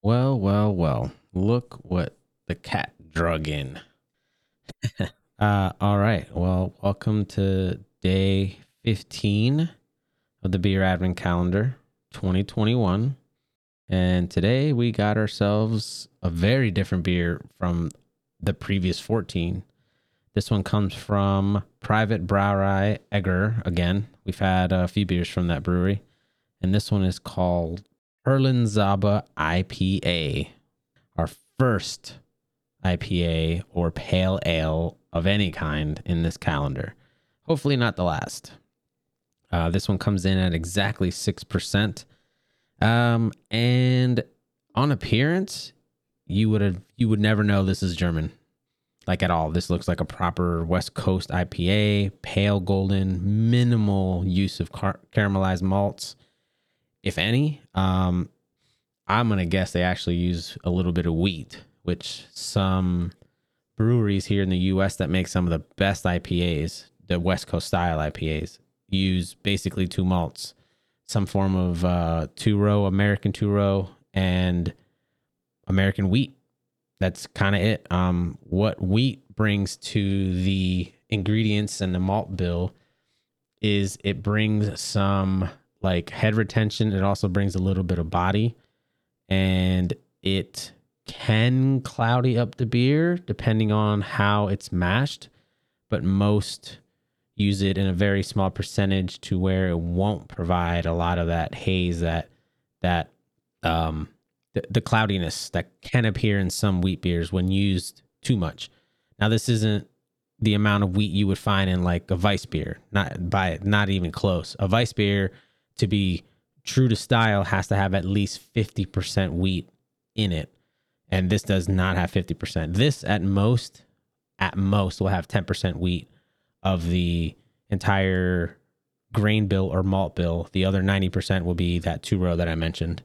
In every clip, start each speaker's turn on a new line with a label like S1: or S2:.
S1: Well, well, well. Look what the cat drug in. uh, all right. Well, welcome to day 15 of the Beer Advent Calendar 2021. And today we got ourselves a very different beer from the previous 14. This one comes from Private Brauerei Egger again. We've had a few beers from that brewery. And this one is called Erlenzaba IPA, our first IPA or pale ale of any kind in this calendar. Hopefully, not the last. Uh, this one comes in at exactly 6%. Um, and on appearance, you would have you would never know this is German, like at all. This looks like a proper West Coast IPA, pale golden, minimal use of car- caramelized malts if any. Um, I'm gonna guess they actually use a little bit of wheat, which some breweries here in the U.S. that make some of the best IPAs, the West Coast style IPAs, use basically two malts, some form of uh, two row American two row and American wheat. That's kind of it. Um, what wheat brings to the ingredients and the malt bill is it brings some like head retention. It also brings a little bit of body and it can cloudy up the beer depending on how it's mashed, but most use it in a very small percentage to where it won't provide a lot of that haze that that um the, the cloudiness that can appear in some wheat beers when used too much. Now this isn't the amount of wheat you would find in like a Weiss beer, not by not even close. A Weiss beer to be true to style has to have at least 50% wheat in it. And this does not have 50%. This at most, at most will have 10% wheat of the entire grain bill or malt bill. The other 90% will be that two row that I mentioned.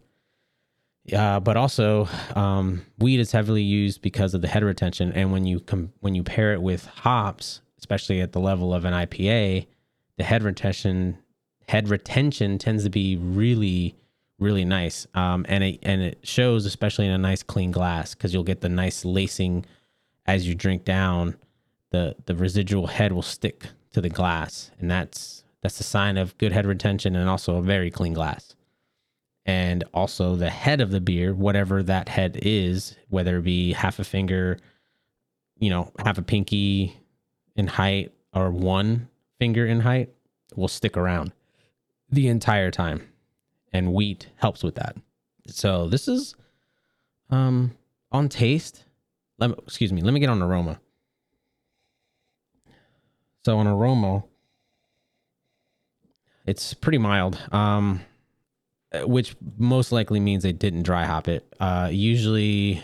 S1: Uh, but also, um, wheat is heavily used because of the head retention, and when you com- when you pair it with hops, especially at the level of an IPA, the head retention head retention tends to be really really nice. Um, and it and it shows especially in a nice clean glass because you'll get the nice lacing as you drink down. The the residual head will stick to the glass and that's that's a sign of good head retention and also a very clean glass. And also the head of the beer whatever that head is whether it be half a finger you know half a pinky in height or one finger in height will stick around the entire time. And wheat helps with that. So this is um on taste. Let me, excuse me, let me get on aroma. So on aroma, it's pretty mild. Um which most likely means they didn't dry hop it. Uh usually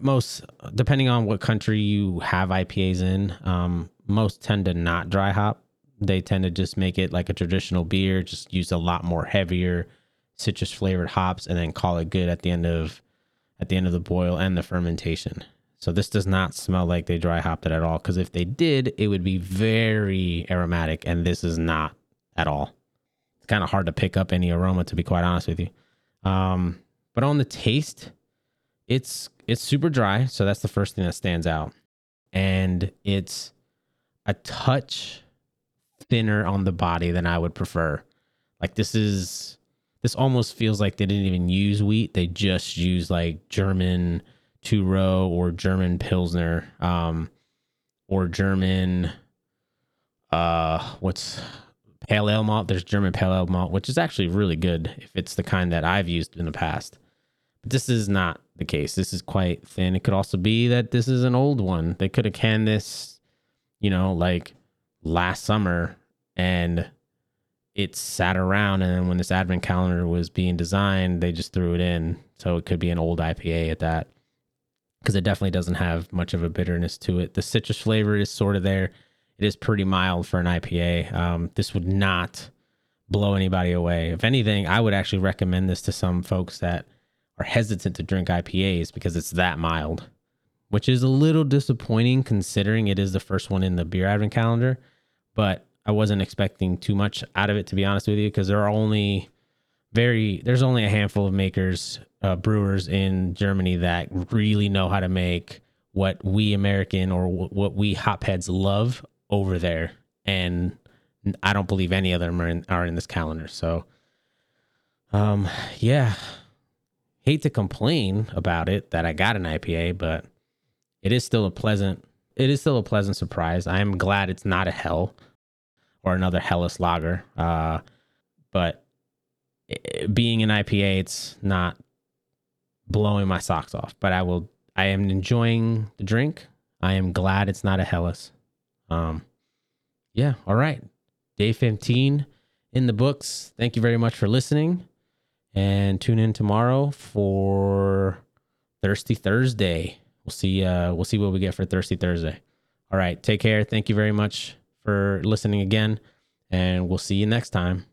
S1: most depending on what country you have IPAs in, um most tend to not dry hop they tend to just make it like a traditional beer, just use a lot more heavier citrus flavored hops and then call it good at the end of at the end of the boil and the fermentation. So this does not smell like they dry hopped it at all because if they did, it would be very aromatic and this is not at all. It's kind of hard to pick up any aroma to be quite honest with you. Um, but on the taste, it's it's super dry, so that's the first thing that stands out. And it's a touch thinner on the body than I would prefer. Like this is this almost feels like they didn't even use wheat. They just use like German two row or German Pilsner, um, or German uh what's pale ale malt. There's German pale ale malt, which is actually really good if it's the kind that I've used in the past. But this is not the case. This is quite thin. It could also be that this is an old one. They could have canned this, you know, like last summer and it sat around and then when this advent calendar was being designed they just threw it in. So it could be an old ipa at that because it definitely doesn't have much of a bitterness to it. The citrus flavor is sort of there. It is pretty mild for an ipa um, this would not blow anybody away. If anything i would actually recommend this to some folks that are hesitant to drink ipas because it's that mild which is a little disappointing considering it is the first one in the beer advent calendar but I wasn't expecting too much out of it, to be honest with you, because there are only very there's only a handful of makers uh, brewers in Germany that really know how to make what we American or w- what we hopheads love over there, and I don't believe any of them are in, are in this calendar. So, um, yeah, hate to complain about it that I got an IPA, but it is still a pleasant it is still a pleasant surprise. I am glad it's not a hell or another Helles lager. Uh, but it, being an IPA, it's not blowing my socks off. But I will. I am enjoying the drink. I am glad it's not a Helles. Um, yeah. All right. Day fifteen in the books. Thank you very much for listening, and tune in tomorrow for Thirsty Thursday. We'll see. Uh, we'll see what we get for Thirsty Thursday. All right. Take care. Thank you very much for listening again, and we'll see you next time.